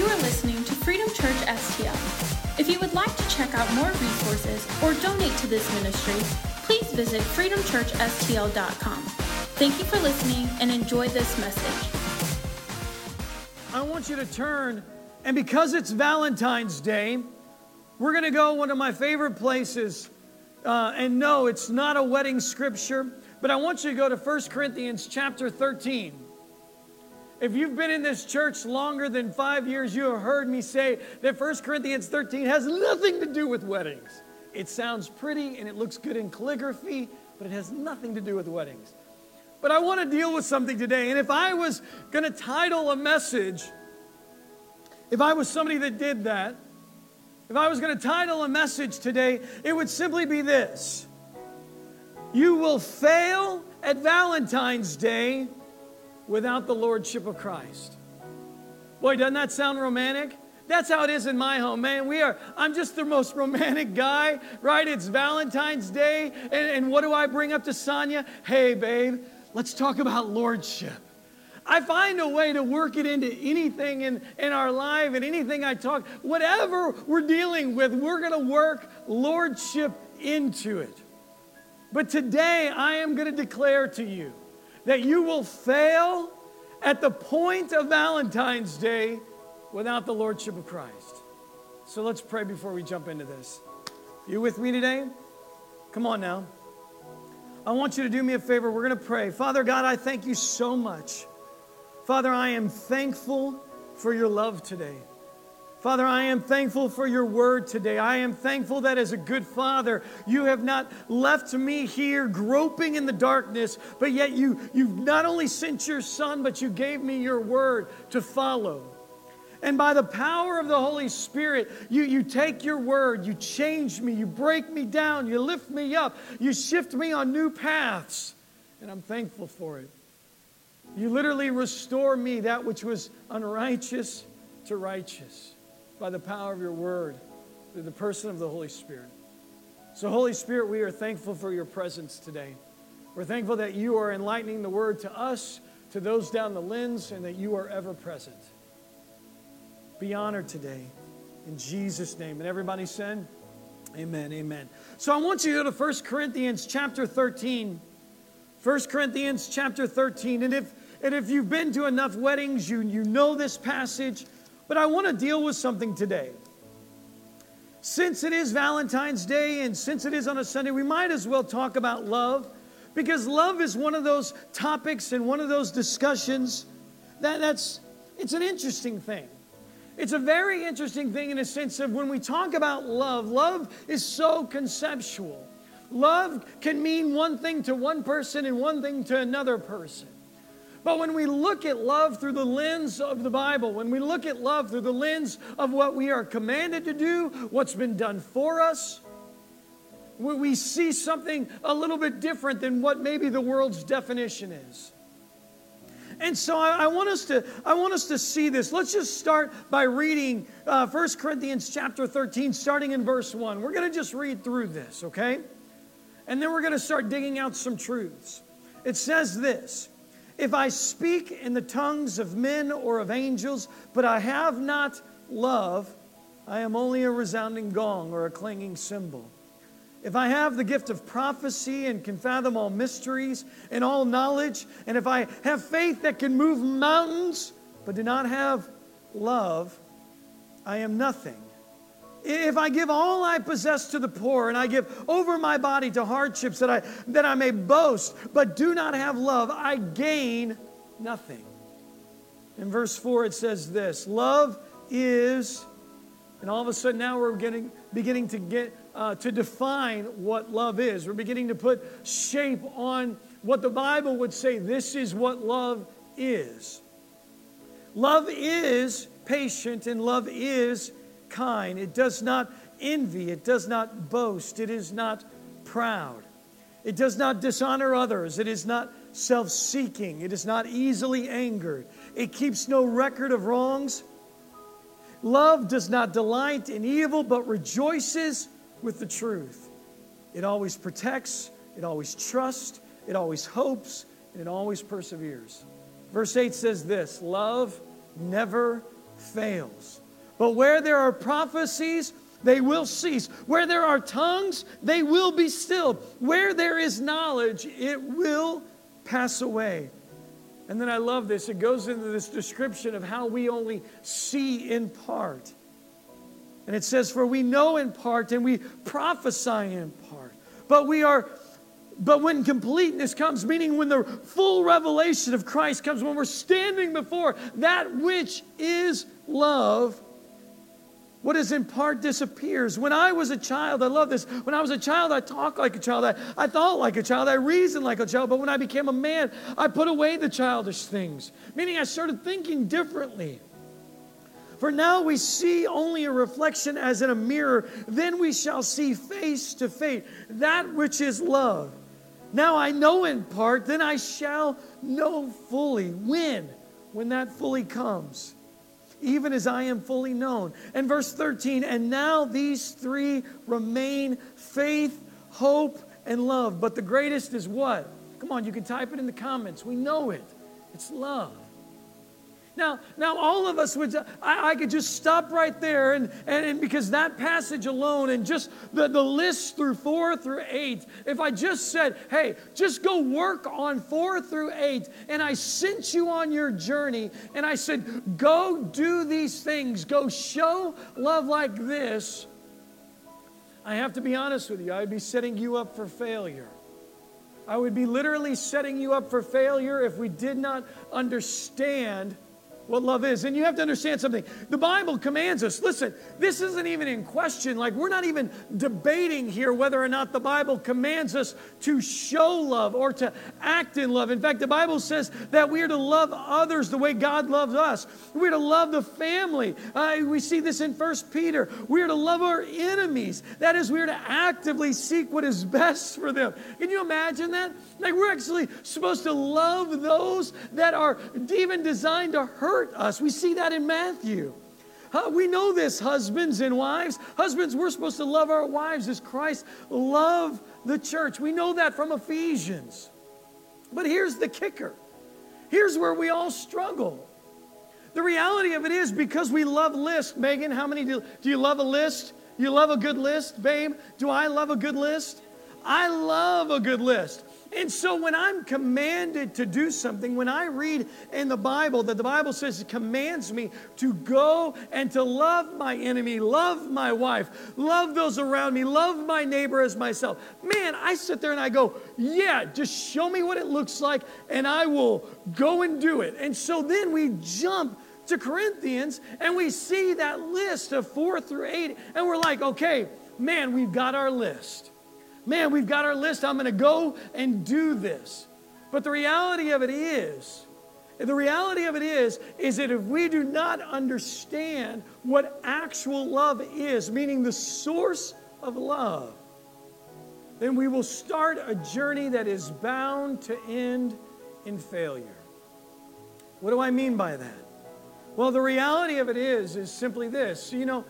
You are listening to Freedom Church STL. If you would like to check out more resources or donate to this ministry, please visit freedomchurchstl.com. Thank you for listening and enjoy this message. I want you to turn, and because it's Valentine's Day, we're going to go one of my favorite places. Uh, and no, it's not a wedding scripture, but I want you to go to 1 Corinthians chapter 13. If you've been in this church longer than five years, you have heard me say that 1 Corinthians 13 has nothing to do with weddings. It sounds pretty and it looks good in calligraphy, but it has nothing to do with weddings. But I want to deal with something today. And if I was going to title a message, if I was somebody that did that, if I was going to title a message today, it would simply be this You will fail at Valentine's Day without the Lordship of Christ. Boy, doesn't that sound romantic? That's how it is in my home, man. We are, I'm just the most romantic guy, right? It's Valentine's Day. And, and what do I bring up to Sonia? Hey, babe, let's talk about lordship. I find a way to work it into anything in, in our life and anything I talk, whatever we're dealing with, we're going to work lordship into it. But today, I am going to declare to you that you will fail at the point of Valentine's Day without the Lordship of Christ. So let's pray before we jump into this. You with me today? Come on now. I want you to do me a favor. We're going to pray. Father God, I thank you so much. Father, I am thankful for your love today. Father, I am thankful for your word today. I am thankful that as a good father, you have not left me here groping in the darkness, but yet you, you've not only sent your son, but you gave me your word to follow. And by the power of the Holy Spirit, you, you take your word, you change me, you break me down, you lift me up, you shift me on new paths. And I'm thankful for it. You literally restore me that which was unrighteous to righteous by the power of your word through the person of the Holy Spirit. So, Holy Spirit, we are thankful for your presence today. We're thankful that you are enlightening the word to us, to those down the lens, and that you are ever present. Be honored today. In Jesus' name. And everybody said, Amen, amen. So I want you to go to 1 Corinthians chapter 13. 1 Corinthians chapter 13. And if, and if you've been to enough weddings, you, you know this passage. But I want to deal with something today. Since it is Valentine's Day and since it is on a Sunday, we might as well talk about love because love is one of those topics and one of those discussions that, that's it's an interesting thing. It's a very interesting thing in a sense of when we talk about love, love is so conceptual. Love can mean one thing to one person and one thing to another person. But when we look at love through the lens of the Bible, when we look at love through the lens of what we are commanded to do, what's been done for us, we see something a little bit different than what maybe the world's definition is. And so I, I, want us to I want us to see this. Let's just start by reading uh, 1 Corinthians chapter 13, starting in verse 1. We're going to just read through this, okay? And then we're going to start digging out some truths. It says this if I speak in the tongues of men or of angels, but I have not love, I am only a resounding gong or a clanging cymbal. If I have the gift of prophecy and can fathom all mysteries and all knowledge, and if I have faith that can move mountains, but do not have love, I am nothing. If I give all I possess to the poor and I give over my body to hardships that I, that I may boast, but do not have love, I gain nothing. In verse 4, it says this Love is, and all of a sudden now we're getting, beginning to get uh, to define what love is. We're beginning to put shape on what the Bible would say this is what love is. Love is patient and love is kind. It does not envy. It does not boast. It is not proud. It does not dishonor others. It is not self seeking. It is not easily angered. It keeps no record of wrongs. Love does not delight in evil, but rejoices with the truth. It always protects, it always trusts, it always hopes, and it always perseveres. Verse 8 says this Love never fails. But where there are prophecies, they will cease. Where there are tongues, they will be still. Where there is knowledge, it will pass away. And then I love this. It goes into this description of how we only see in part. And it says, For we know in part and we prophesy in part. But we are but when completeness comes, meaning when the full revelation of Christ comes, when we're standing before that which is love, what is in part disappears. When I was a child, I love this. When I was a child, I talked like a child. I, I thought like a child. I reasoned like a child. But when I became a man, I put away the childish things, meaning I started thinking differently. For now we see only a reflection as in a mirror, then we shall see face to face that which is love. Now I know in part, then I shall know fully. When? When that fully comes. Even as I am fully known. And verse 13, and now these three remain faith, hope, and love. But the greatest is what? Come on, you can type it in the comments. We know it. It's love. Now, now all of us would, I, I could just stop right there, and, and, and, because that passage alone and just the, the list through four through eight, if I just said, hey, just go work on four through eight, and I sent you on your journey, and I said, go do these things, go show love like this, I have to be honest with you, I'd be setting you up for failure. I would be literally setting you up for failure if we did not understand what love is. And you have to understand something. The Bible commands us listen, this isn't even in question. Like, we're not even debating here whether or not the Bible commands us to show love or to act in love. In fact, the Bible says that we are to love others the way God loves us. We're to love the family. Uh, we see this in First Peter. We are to love our enemies. That is, we are to actively seek what is best for them. Can you imagine that? Like, we're actually supposed to love those that are even designed to hurt us. We see that in Matthew. Uh, we know this, husbands and wives. Husbands, we're supposed to love our wives as Christ loved the church. We know that from Ephesians. But here's the kicker here's where we all struggle. The reality of it is because we love lists. Megan, how many do, do you love a list? You love a good list, babe? Do I love a good list? I love a good list. And so when I'm commanded to do something, when I read in the Bible that the Bible says it commands me to go and to love my enemy, love my wife, love those around me, love my neighbor as myself, man, I sit there and I go, yeah, just show me what it looks like and I will go and do it. And so then we jump to Corinthians and we see that list of four through eight and we're like, okay, man, we've got our list man, we've got our list. I'm going to go and do this. But the reality of it is, the reality of it is, is that if we do not understand what actual love is, meaning the source of love, then we will start a journey that is bound to end in failure. What do I mean by that? Well, the reality of it is, is simply this. You know,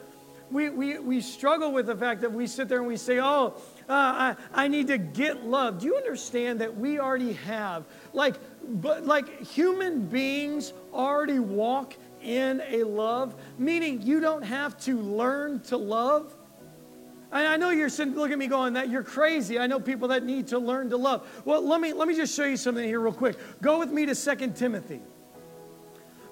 we, we, we struggle with the fact that we sit there and we say, oh, Uh, I, I need to get love. Do you understand that we already have, like, but like human beings already walk in a love, meaning you don't have to learn to love. And I know you're sitting, look at me going that you're crazy. I know people that need to learn to love. Well, let me let me just show you something here real quick. Go with me to Second Timothy.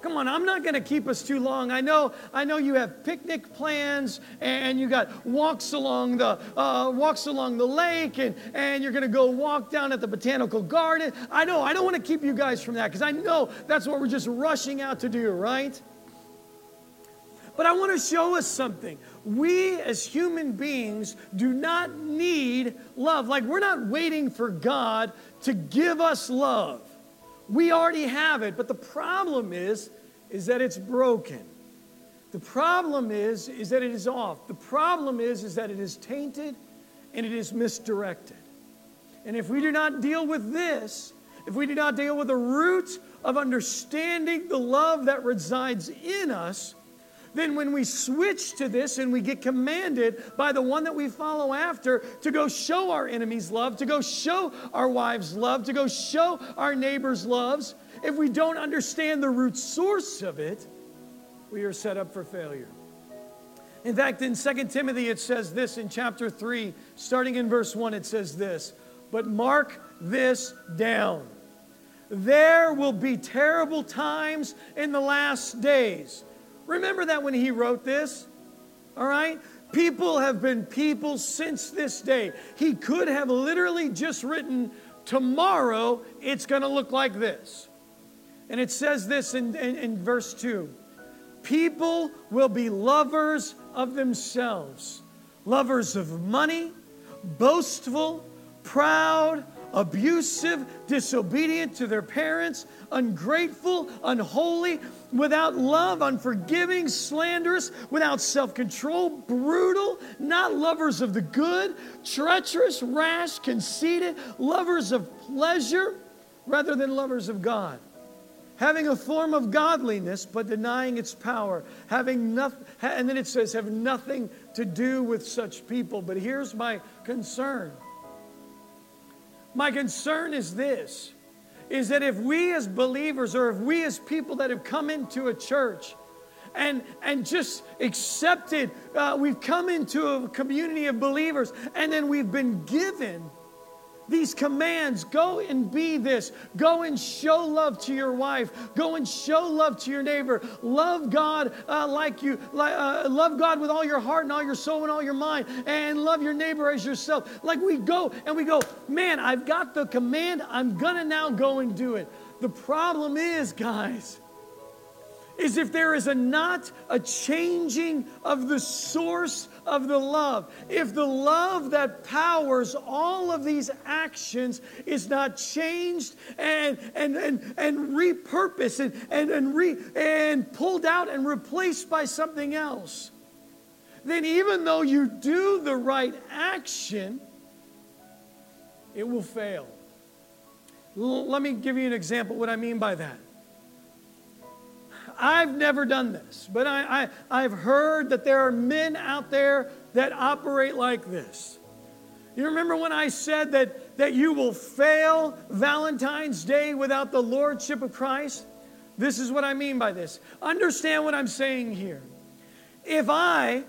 Come on, I'm not going to keep us too long. I know, I know you have picnic plans and you got walks along the uh, walks along the lake and, and you're going to go walk down at the botanical garden. I know, I don't want to keep you guys from that because I know that's what we're just rushing out to do, right? But I want to show us something. We as human beings do not need love. Like we're not waiting for God to give us love. We already have it, but the problem is is that it's broken. The problem is is that it is off. The problem is is that it is tainted and it is misdirected. And if we do not deal with this, if we do not deal with the root of understanding the love that resides in us, then when we switch to this and we get commanded by the one that we follow after to go show our enemies love, to go show our wives love, to go show our neighbors loves, if we don't understand the root source of it, we are set up for failure. In fact, in 2 Timothy, it says this in chapter 3, starting in verse 1, it says this But mark this down. There will be terrible times in the last days. Remember that when he wrote this? All right? People have been people since this day. He could have literally just written, Tomorrow it's going to look like this. And it says this in, in, in verse 2 People will be lovers of themselves, lovers of money, boastful, proud, abusive, disobedient to their parents, ungrateful, unholy, without love, unforgiving, slanderous, without self control, brutal, not lovers of the good, treacherous, rash, conceited, lovers of pleasure rather than lovers of God. Having a form of godliness, but denying its power. Having nothing, and then it says, have nothing to do with such people. But here's my concern my concern is this is that if we as believers or if we as people that have come into a church and, and just accepted, uh, we've come into a community of believers and then we've been given these commands go and be this. Go and show love to your wife. Go and show love to your neighbor. Love God uh, like you, like, uh, love God with all your heart and all your soul and all your mind, and love your neighbor as yourself. Like we go and we go, man, I've got the command. I'm going to now go and do it. The problem is, guys, is if there is a not a changing of the source of the love. If the love that powers all of these actions is not changed and and and, and repurposed and, and, and, re, and pulled out and replaced by something else, then even though you do the right action, it will fail. L- let me give you an example what I mean by that. I've never done this, but I, I, have heard that there are men out there that operate like this. You remember when I said that, that you will fail Valentine's Day without the Lordship of Christ? This is what I mean by this. Understand what I'm saying here. If I,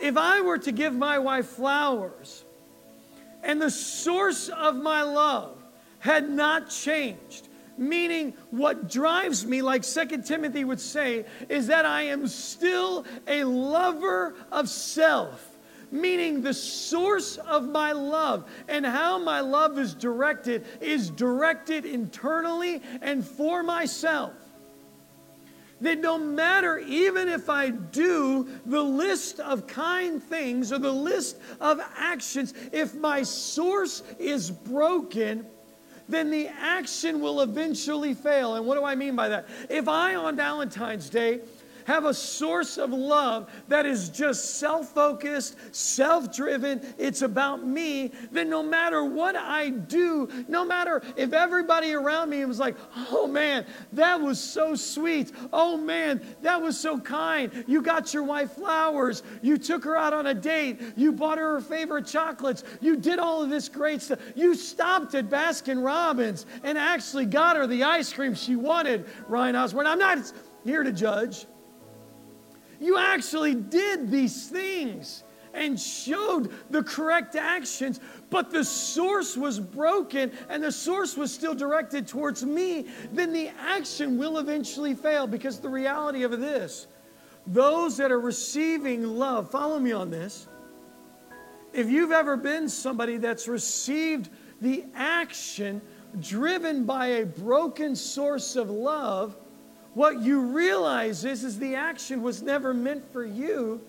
if I were to give my wife flowers and the source of my love had not changed, Meaning, what drives me, like Second Timothy would say, is that I am still a lover of self. Meaning, the source of my love and how my love is directed is directed internally and for myself that no matter, even if I do the list of kind things or the list of actions, if my source is broken, then the action will eventually fail. And what do I mean by that? If I, on Valentine's Day, have a source of love that is just self focused, self driven, it's about me, then no matter what I do, no matter if everybody around me was like, oh man, that was so sweet. Oh man, that was so kind. You got your wife flowers. You took her out on a date. You bought her her favorite chocolates. You did all of this great stuff. You stopped at Baskin Robbins and actually got her the ice cream she wanted, Ryan Osborne. I'm not here to judge. You actually did these things and showed the correct actions, but the source was broken and the source was still directed towards me, then the action will eventually fail because the reality of this, those that are receiving love, follow me on this. If you've ever been somebody that's received the action driven by a broken source of love, what you realize is, is the action was never meant for you.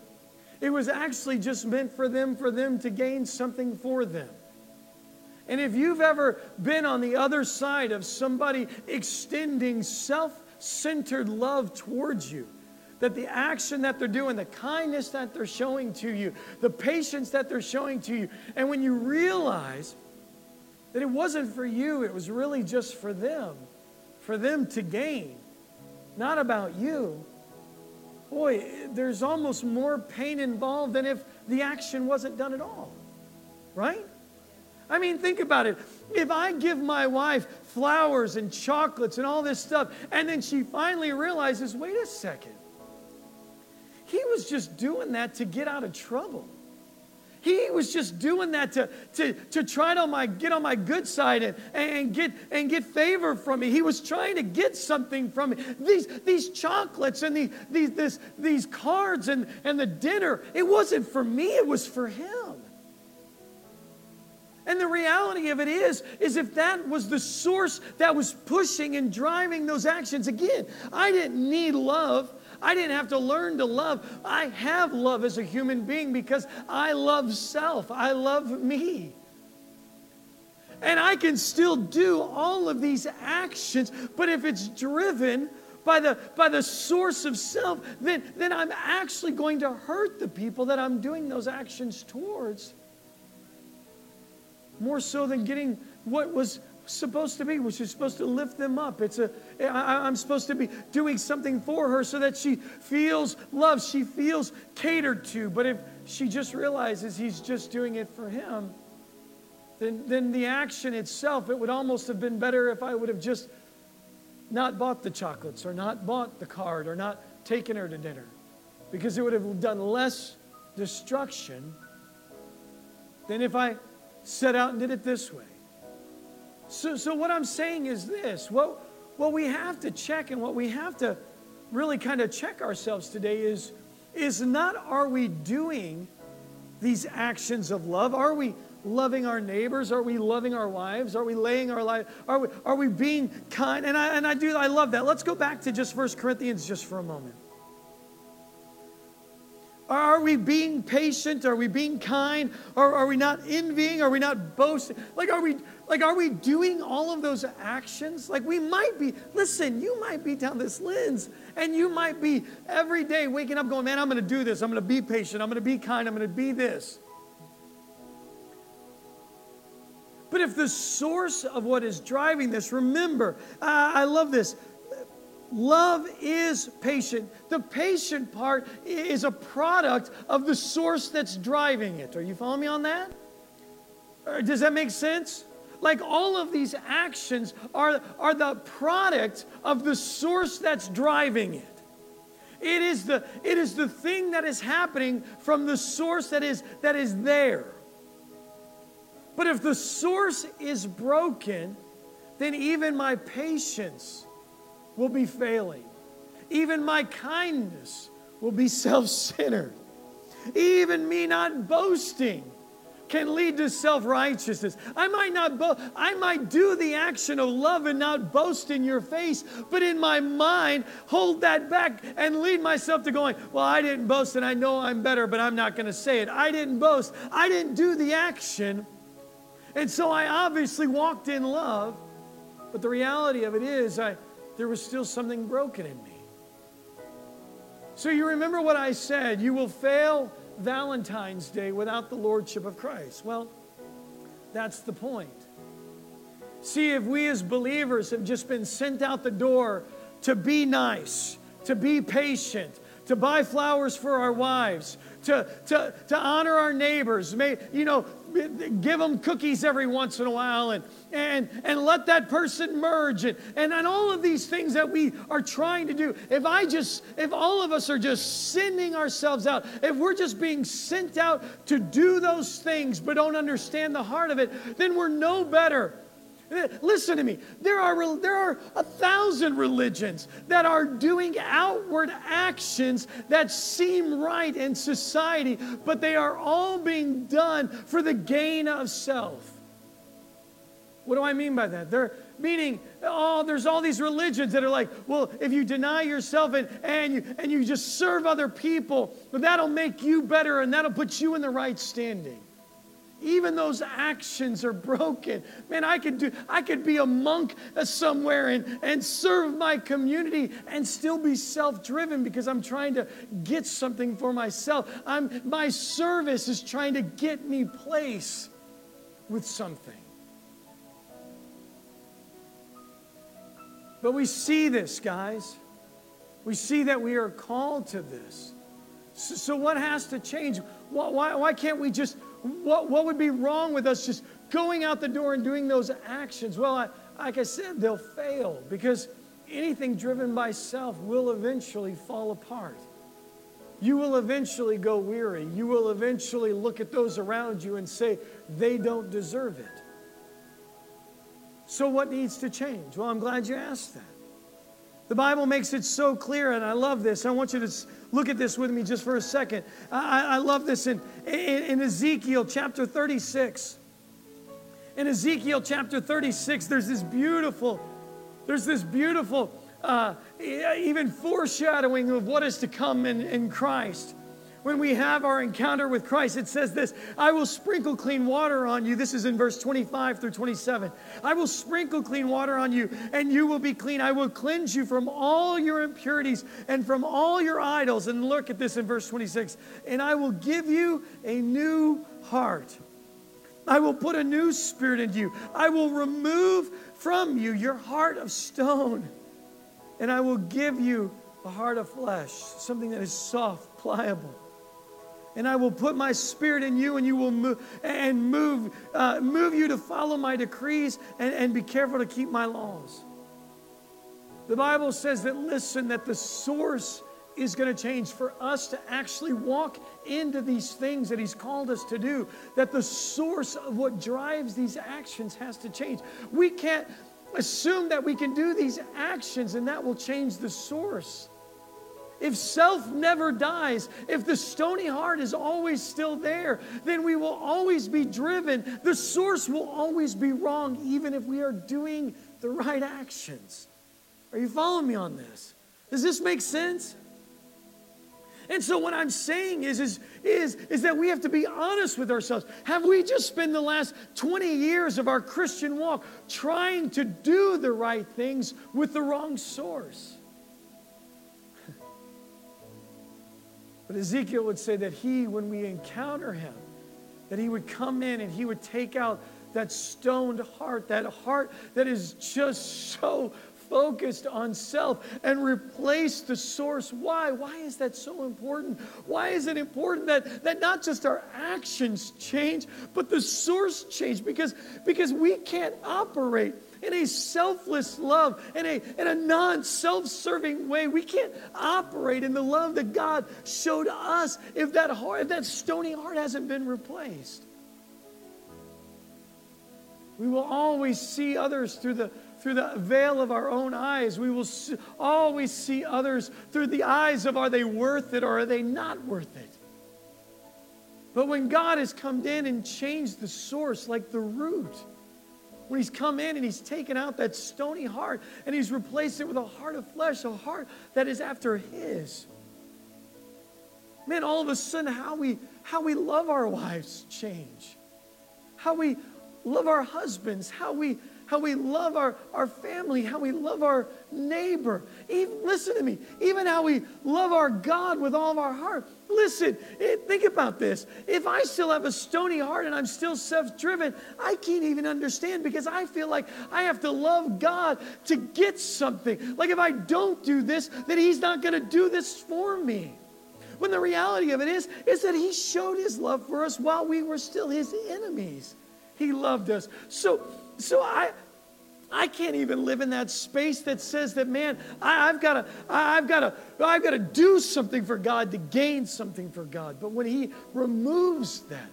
It was actually just meant for them, for them to gain something for them. And if you've ever been on the other side of somebody extending self centered love towards you, that the action that they're doing, the kindness that they're showing to you, the patience that they're showing to you, and when you realize that it wasn't for you, it was really just for them, for them to gain, not about you, boy, there's almost more pain involved than if the action wasn't done at all. Right? I mean, think about it. If I give my wife flowers and chocolates and all this stuff, and then she finally realizes, wait a second, he was just doing that to get out of trouble. He was just doing that to, to, to try to my, get on my good side and, and, get, and get favor from me. He was trying to get something from me. These, these chocolates and the, these, this, these cards and, and the dinner, it wasn't for me, it was for him. And the reality of it is, is if that was the source that was pushing and driving those actions, again, I didn't need love. I didn't have to learn to love. I have love as a human being because I love self. I love me. And I can still do all of these actions, but if it's driven by the, by the source of self, then, then I'm actually going to hurt the people that I'm doing those actions towards. More so than getting what was supposed to be, which is supposed to lift them up. It's a, I, I'm supposed to be doing something for her so that she feels loved, she feels catered to. But if she just realizes he's just doing it for him, then, then the action itself, it would almost have been better if I would have just not bought the chocolates or not bought the card or not taken her to dinner because it would have done less destruction than if I set out and did it this way. So, so what I'm saying is this what, what we have to check and what we have to really kind of check ourselves today is, is not are we doing these actions of love? Are we loving our neighbors? Are we loving our wives? Are we laying our life? Are we, are we being kind? And I, and I do, I love that. Let's go back to just First Corinthians just for a moment. Are we being patient? Are we being kind? Or are we not envying? Are we not boasting? Like, are we, like, are we doing all of those actions? Like, we might be, listen, you might be down this lens and you might be every day waking up going, man, I'm going to do this. I'm going to be patient. I'm going to be kind. I'm going to be this. But if the source of what is driving this, remember, uh, I love this. Love is patient. The patient part is a product of the source that's driving it. Are you following me on that? Or does that make sense? Like all of these actions are, are the product of the source that's driving it. It is the, it is the thing that is happening from the source that is, that is there. But if the source is broken, then even my patience will be failing. Even my kindness will be self centered. Even me not boasting can lead to self-righteousness. I might not bo- I might do the action of love and not boast in your face, but in my mind hold that back and lead myself to going, "Well, I didn't boast and I know I'm better, but I'm not going to say it. I didn't boast. I didn't do the action." And so I obviously walked in love, but the reality of it is I there was still something broken in me. So you remember what I said, you will fail Valentine's Day without the Lordship of Christ. Well, that's the point. See, if we as believers have just been sent out the door to be nice, to be patient, to buy flowers for our wives, to, to, to honor our neighbors, may, you know, give them cookies every once in a while and, and, and let that person merge and, and, and all of these things that we are trying to do. If I just, if all of us are just sending ourselves out, if we're just being sent out to do those things but don't understand the heart of it, then we're no better Listen to me. There are, there are a thousand religions that are doing outward actions that seem right in society, but they are all being done for the gain of self. What do I mean by that? They're meaning, oh, there's all these religions that are like, well, if you deny yourself and, and, you, and you just serve other people, that'll make you better and that'll put you in the right standing even those actions are broken. Man i could do i could be a monk somewhere and, and serve my community and still be self-driven because i'm trying to get something for myself. I'm my service is trying to get me place with something. But we see this guys. We see that we are called to this. So, so what has to change? Why, why, why can't we just what, what would be wrong with us just going out the door and doing those actions? Well, I, like I said, they'll fail because anything driven by self will eventually fall apart. you will eventually go weary. You will eventually look at those around you and say, they don't deserve it. So, what needs to change? Well, I'm glad you asked that. The Bible makes it so clear, and I love this. I want you to look at this with me just for a second. I, I love this in, in, in Ezekiel chapter 36. In Ezekiel chapter 36, there's this beautiful, there's this beautiful, uh, even foreshadowing of what is to come in, in Christ when we have our encounter with Christ, it says this I will sprinkle clean water on you. This is in verse 25 through 27. I will sprinkle clean water on you, and you will be clean. I will cleanse you from all your impurities and from all your idols. And look at this in verse 26 and I will give you a new heart. I will put a new spirit in you. I will remove from you your heart of stone, and I will give you a heart of flesh, something that is soft, pliable and I will put my spirit in you, and you will move and move, uh, move you to follow my decrees and, and be careful to keep my laws. The Bible says that, listen, that the source is going to change for us to actually walk into these things that He's called us to do, that the source of what drives these actions has to change. We can't assume that we can do these actions and that will change the source. If self never dies, if the stony heart is always still there, then we will always be driven. The source will always be wrong, even if we are doing the right actions. Are you following me on this? Does this make sense? And so what I'm saying is, is, is, is that we have to be honest with ourselves. Have we just spent the last 20 years of our Christian walk trying to do the right things with the wrong source? But Ezekiel would say that he, when we encounter him, that he would come in and he would take out that stoned heart, that heart that is just so focused on self and replace the source. Why? Why is that so important? Why is it important that, that not just our actions change, but the source change? Because, because we can't operate in a selfless love, in a, in a non self serving way. We can't operate in the love that God showed us if that, heart, if that stony heart hasn't been replaced. We will always see others through the, through the veil of our own eyes. We will always see others through the eyes of are they worth it or are they not worth it? But when God has come in and changed the source, like the root, when he's come in and he's taken out that stony heart and he's replaced it with a heart of flesh, a heart that is after his. Man, all of a sudden, how we, how we love our wives change. How we love our husbands, how we how we love our, our family, how we love our neighbor. Even, listen to me, even how we love our God with all of our heart. Listen, eh, think about this. If I still have a stony heart and I'm still self driven, I can't even understand because I feel like I have to love God to get something. Like if I don't do this, then He's not going to do this for me. When the reality of it is, is that He showed His love for us while we were still His enemies. He loved us. So, so I, I can't even live in that space that says that, man, I, have got to, I've got to, I've got to do something for God to gain something for God. But when He removes that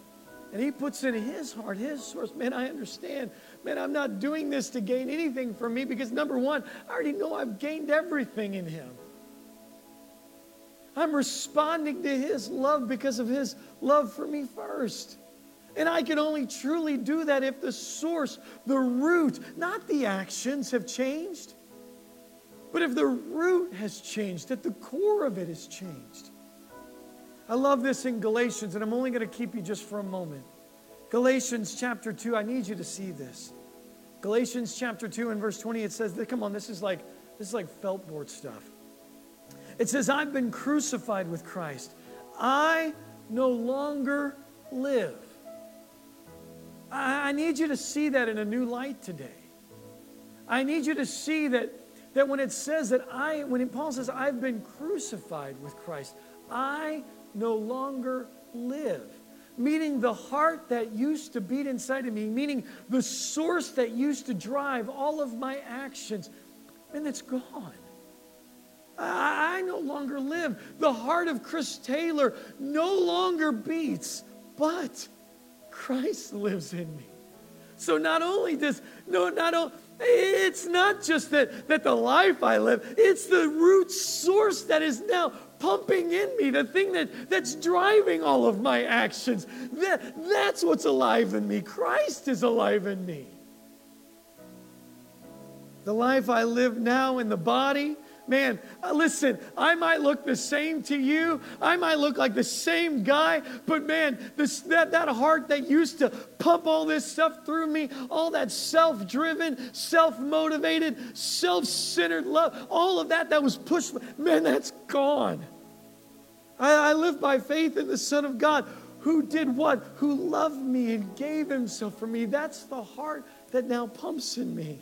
and He puts in His heart, His source, man, I understand. Man, I'm not doing this to gain anything for me because number one, I already know I've gained everything in Him. I'm responding to His love because of His love for me first. And I can only truly do that if the source, the root, not the actions have changed, but if the root has changed, that the core of it has changed. I love this in Galatians, and I'm only going to keep you just for a moment. Galatians chapter 2, I need you to see this. Galatians chapter 2 and verse 20, it says, come on, this is like this is like felt board stuff. It says, I've been crucified with Christ. I no longer live I, I need you to see that in a new light today. I need you to see that, that when it says that I, when Paul says, I've been crucified with Christ, I no longer live. Meaning the heart that used to beat inside of me, meaning the source that used to drive all of my actions, and it's gone. I, I no longer live. The heart of Chris Taylor no longer beats, but Christ lives in me. So not only does, no, not only, it's not just that, that the life I live, it's the root source that is now pumping in me, the thing that, that's driving all of my actions. That, that's what's alive in me. Christ is alive in me. The life I live now in the body, man, uh, listen, I might look the same to you. I might look like the same guy, but man, this, that, that heart that used to pump all this stuff through me, all that self driven, self motivated, self centered love, all of that that was pushed, man, that's gone. I, I live by faith in the Son of God who did what? Who loved me and gave himself for me. That's the heart that now pumps in me.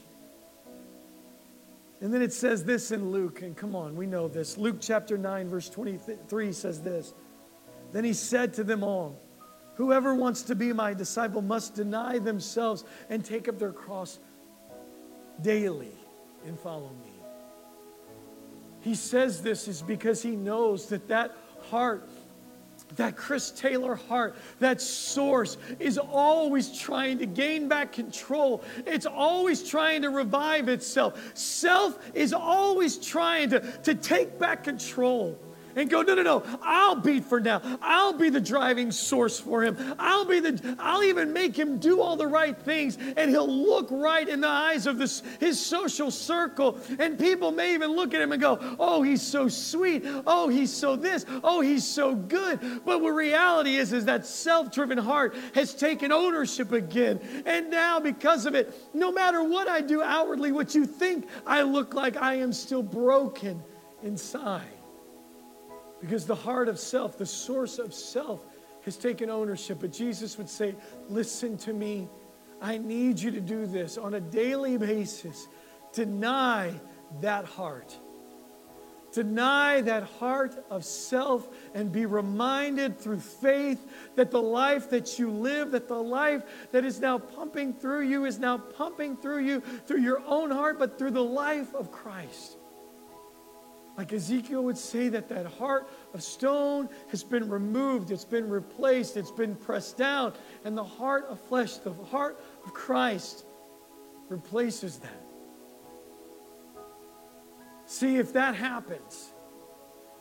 And then it says this in Luke, and come on, we know this. Luke chapter 9, verse 23 says this. Then he said to them all, Whoever wants to be my disciple must deny themselves and take up their cross daily and follow me. He says this is because he knows that that heart that Chris Taylor heart, that source, is always trying to gain back control. It's always trying to revive itself. Self is always trying to, to take back control and go, no, no, no, I'll beat for now. I'll be the driving source for him. I'll be the, I'll even make him do all the right things and he'll look right in the eyes of this, his social circle. And people may even look at him and go, oh, he's so sweet. Oh, he's so this. Oh, he's so good. But what reality is, is that self-driven heart has taken ownership again. And now because of it, no matter what I do outwardly, what you think I look like, I am still broken inside. Because the heart of self, the source of self, has taken ownership. But Jesus would say, Listen to me. I need you to do this on a daily basis. Deny that heart. Deny that heart of self and be reminded through faith that the life that you live, that the life that is now pumping through you, is now pumping through you through your own heart, but through the life of Christ. Like Ezekiel would say that that heart of stone has been removed, it's been replaced, it's been pressed down, and the heart of flesh, the heart of Christ, replaces that. See, if that happens,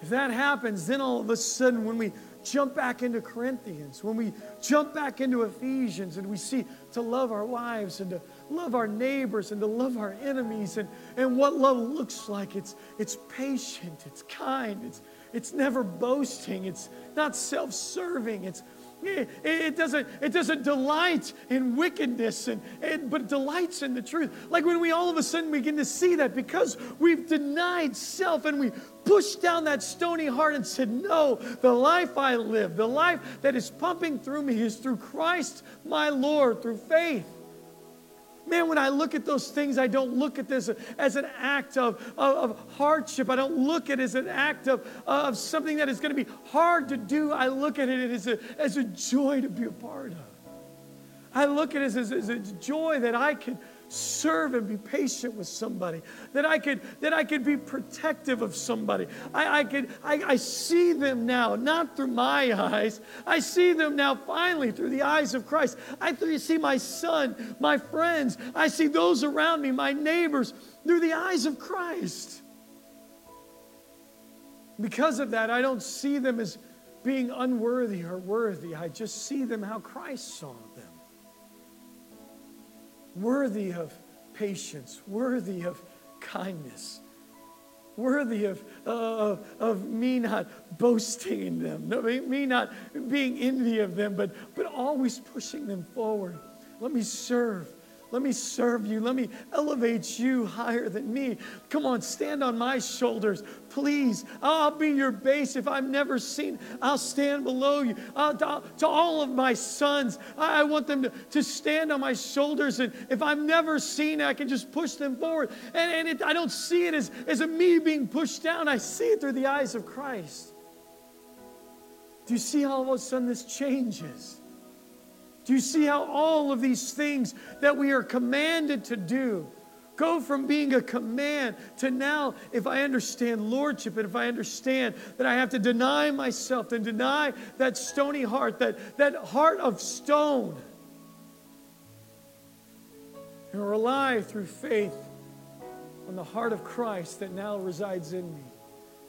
if that happens, then all of a sudden, when we jump back into Corinthians, when we jump back into Ephesians, and we see to love our wives and to love our neighbors and to love our enemies and, and what love looks like. It's, it's patient, it's kind, it's, it's never boasting, it's not self serving, it's it, doesn't, it doesn't delight in wickedness, and, and, but delights in the truth. Like when we all of a sudden begin to see that because we've denied self and we pushed down that stony heart and said, No, the life I live, the life that is pumping through me is through Christ my Lord, through faith. Man, when I look at those things, I don't look at this as an act of, of, of hardship. I don't look at it as an act of, of something that is going to be hard to do. I look at it as a, as a joy to be a part of. I look at it as, as a joy that I can serve and be patient with somebody that i could that i could be protective of somebody. I, I could I, I see them now not through my eyes. I see them now finally through the eyes of christ. I see my son my friends. I see those around me my neighbors through the eyes of christ. Because of that i don't see them as being unworthy or worthy. I just see them how christ saw them worthy of patience, worthy of kindness, worthy of, uh, of me not boasting in them, no, me not being envy of them, but, but always pushing them forward. Let me serve. Let me serve you. Let me elevate you higher than me. Come on, stand on my shoulders. Please, I'll be your base. If I've never seen, I'll stand below you. Uh, to, to, all of my sons, I, I want them to, to, stand on my shoulders. And if I've never seen I can just push them forward. And, and it, I don't see it as, as a me being pushed down, I see it through the eyes of Christ. Do you see how all of a sudden this changes? Do you see how all of these things that we are commanded to do Go from being a command to now, if I understand lordship and if I understand that I have to deny myself and deny that stony heart, that, that heart of stone, and rely through faith on the heart of Christ that now resides in me.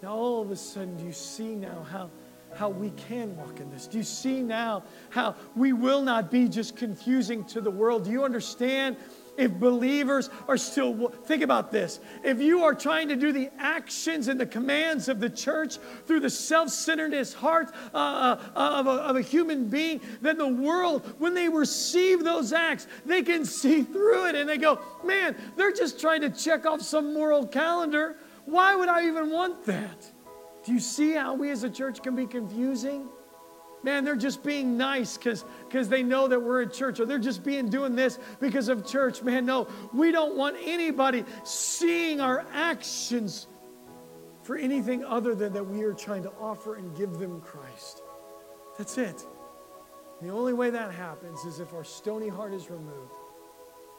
Now, all of a sudden, do you see now how, how we can walk in this? Do you see now how we will not be just confusing to the world? Do you understand if believers are still, think about this. If you are trying to do the actions and the commands of the church through the self centeredness heart uh, uh, of, a, of a human being, then the world, when they receive those acts, they can see through it and they go, man, they're just trying to check off some moral calendar. Why would I even want that? Do you see how we as a church can be confusing? Man, they're just being nice because they know that we're at church, or they're just being doing this because of church. Man, no, we don't want anybody seeing our actions for anything other than that we are trying to offer and give them Christ. That's it. The only way that happens is if our stony heart is removed,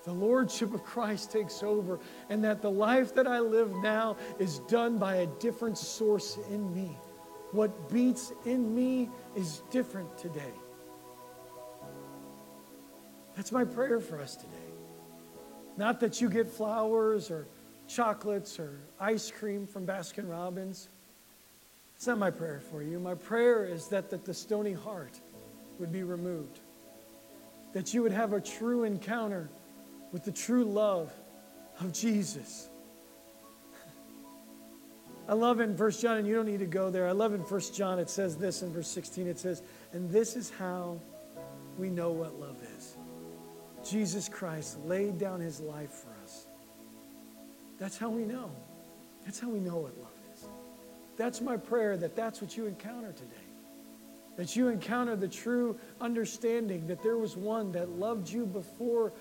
the Lordship of Christ takes over, and that the life that I live now is done by a different source in me. What beats in me is different today. That's my prayer for us today. Not that you get flowers or chocolates or ice cream from Baskin Robbins. It's not my prayer for you. My prayer is that, that the stony heart would be removed, that you would have a true encounter with the true love of Jesus I love in First John, and you don't need to go there. I love in First John, it says this in verse 16. It says, And this is how we know what love is. Jesus Christ laid down his life for us. That's how we know. That's how we know what love is. That's my prayer that that's what you encounter today. That you encounter the true understanding that there was one that loved you before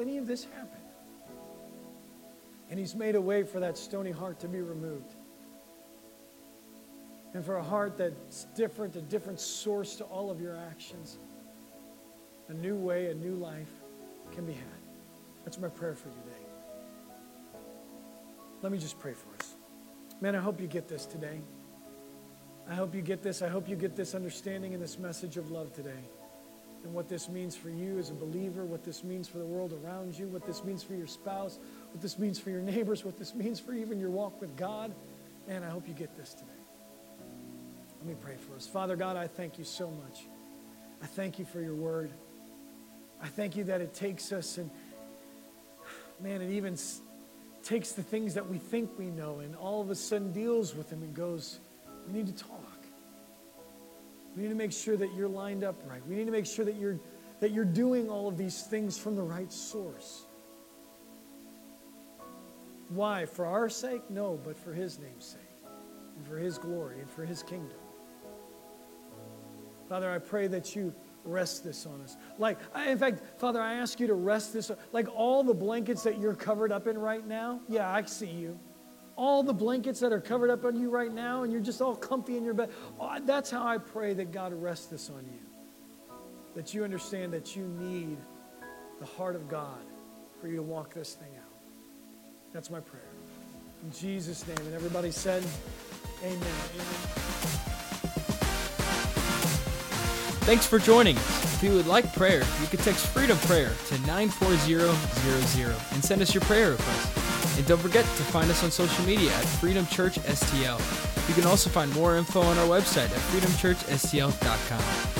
any of this happen? And he's made a way for that stony heart to be removed and for a heart that's different, a different source to all of your actions. A new way, a new life can be had. That's my prayer for today. Let me just pray for us. Man, I hope you get this today. I hope you get this. I hope you get this understanding and this message of love today. And what this means for you as a believer, what this means for the world around you, what this means for your spouse, what this means for your neighbors, what this means for even your walk with God. Man, I hope you get this today. Let me pray for us. Father God, I thank you so much. I thank you for your word. I thank you that it takes us and, man, it even takes the things that we think we know and all of a sudden deals with them and goes, we need to talk. We need to make sure that you're lined up right. We need to make sure that you're, that you're doing all of these things from the right source. Why? For our sake? No, but for his name's sake and for his glory and for his kingdom. Father, I pray that you rest this on us. Like, in fact, Father, I ask you to rest this, like all the blankets that you're covered up in right now. Yeah, I see you. All the blankets that are covered up on you right now, and you're just all comfy in your bed. Oh, that's how I pray that God rest this on you. That you understand that you need the heart of God for you to walk this thing out. That's my prayer. In Jesus' name. And everybody said, Amen. Amen. Thanks for joining us. If you would like prayer, you can text Freedom Prayer to 94000 and send us your prayer request. And don't forget to find us on social media at Freedom Church STL. You can also find more info on our website at freedomchurchstl.com.